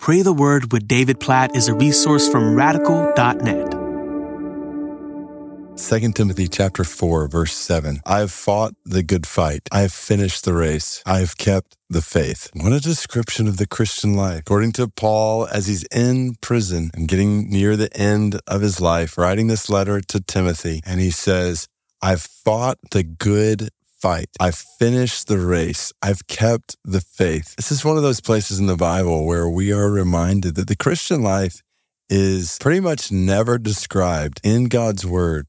Pray the Word with David Platt is a resource from radical.net. 2 Timothy chapter 4 verse 7. I have fought the good fight. I have finished the race. I have kept the faith. What a description of the Christian life. According to Paul, as he's in prison and getting near the end of his life, writing this letter to Timothy, and he says, I've fought the good fight. I've finished the race. I've kept the faith. This is one of those places in the Bible where we are reminded that the Christian life is pretty much never described in God's word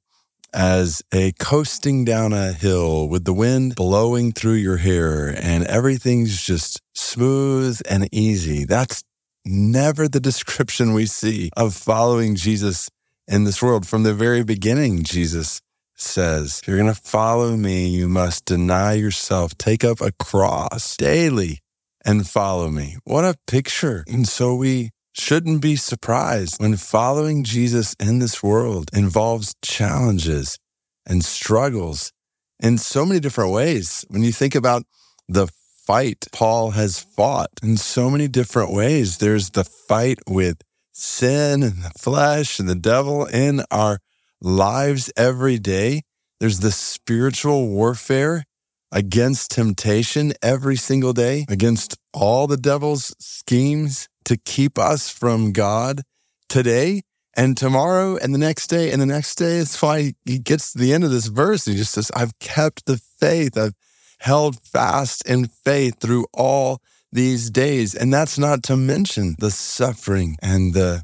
as a coasting down a hill with the wind blowing through your hair and everything's just smooth and easy. That's never the description we see of following Jesus in this world. From the very beginning, Jesus says, if you're going to follow me, you must deny yourself, take up a cross daily and follow me. What a picture. And so we shouldn't be surprised when following Jesus in this world involves challenges and struggles in so many different ways. When you think about the fight Paul has fought in so many different ways, there's the fight with sin and the flesh and the devil in our lives every day. There's the spiritual warfare against temptation every single day, against all the devil's schemes to keep us from God today and tomorrow and the next day and the next day. It's why he gets to the end of this verse. He just says, I've kept the faith. I've held fast in faith through all these days. And that's not to mention the suffering and the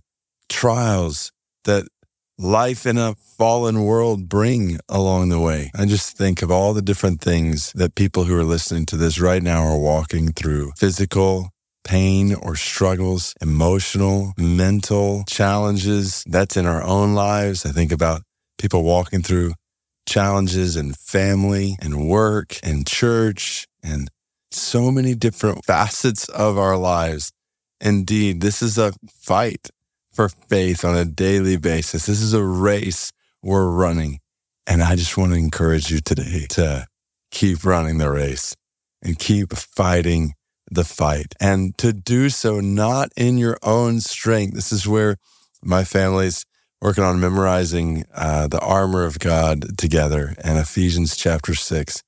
trials that life in a fallen world bring along the way. I just think of all the different things that people who are listening to this right now are walking through physical, pain or struggles, emotional, mental challenges. That's in our own lives. I think about people walking through challenges in family and work and church and so many different facets of our lives. Indeed, this is a fight for faith on a daily basis. This is a race we're running. And I just want to encourage you today to keep running the race and keep fighting the fight and to do so not in your own strength. This is where my family's working on memorizing uh, the armor of God together and Ephesians chapter six.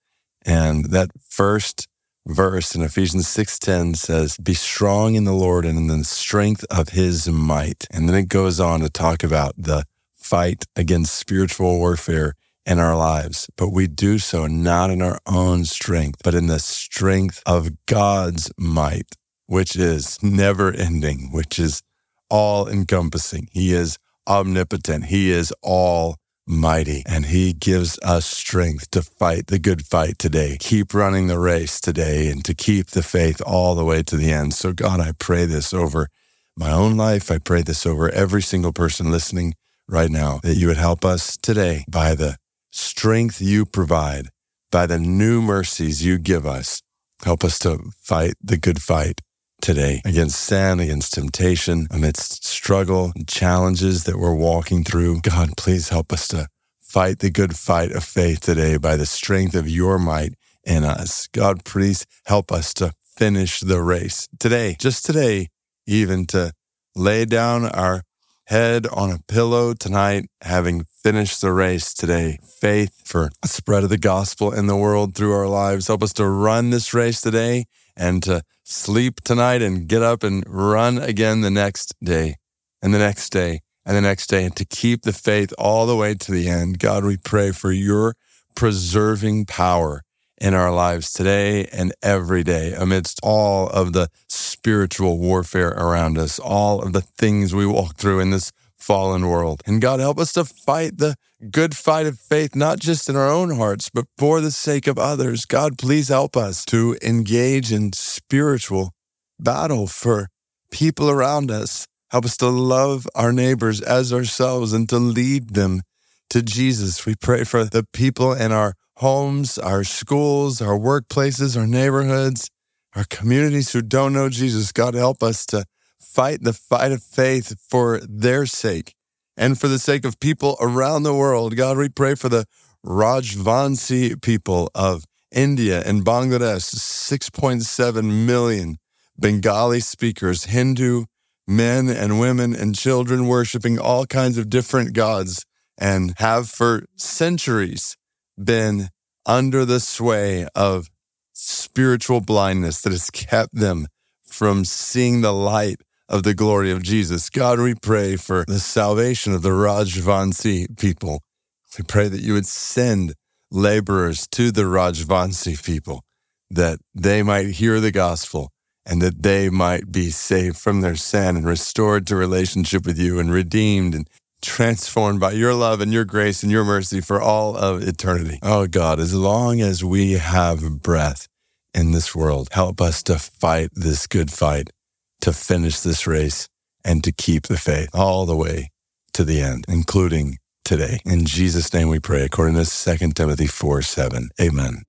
And that first verse in Ephesians 6:10 says, "Be strong in the Lord and in the strength of his might." And then it goes on to talk about the fight against spiritual warfare in our lives, but we do so not in our own strength, but in the strength of God's might, which is never ending, which is all encompassing. He is omnipotent. He is all mighty and he gives us strength to fight the good fight today, keep running the race today and to keep the faith all the way to the end. So God, I pray this over my own life. I pray this over every single person listening right now that you would help us today by the strength you provide, by the new mercies you give us. Help us to fight the good fight today against sin, against temptation, amidst struggle and challenges that we're walking through. God, please help us to fight the good fight of faith today by the strength of your might in us. God, please help us to finish the race today, just today, even to lay down our head on a pillow tonight, having finished the race today. Faith for spread of the gospel in the world through our lives. Help us to run this race today and to sleep tonight and get up and run again the next day and the next day and the next day and to keep the faith all the way to the end. God, we pray for your preserving power in our lives today and every day amidst all of the spiritual warfare around us, all of the things we walk through in this fallen world. And God, help us to fight the good fight of faith, not just in our own hearts, but for the sake of others. God, please help us to engage in spiritual battle for people around us. Help us to love our neighbors as ourselves and to lead them to Jesus. We pray for the people in our homes, our schools, our workplaces, our neighborhoods, our communities who don't know Jesus. God, help us to fight the fight of faith for their sake and for the sake of people around the world. God, we pray for the Rajvansi people of India and Bangladesh, 6.7 million Bengali speakers, Hindu, men and women and children worshiping all kinds of different gods and have for centuries been under the sway of spiritual blindness that has kept them from seeing the light of the glory of Jesus. God, we pray for the salvation of the Rajvansi people. We pray that you would send laborers to the Rajvansi people, that they might hear the gospel and that they might be saved from their sin and restored to relationship with you and redeemed and transformed by your love and your grace and your mercy for all of eternity. Oh God, as long as we have breath in this world, help us to fight this good fight, to finish this race, and to keep the faith all the way to the end, including today. In Jesus' name we pray, according to 2 Timothy 4 7. Amen.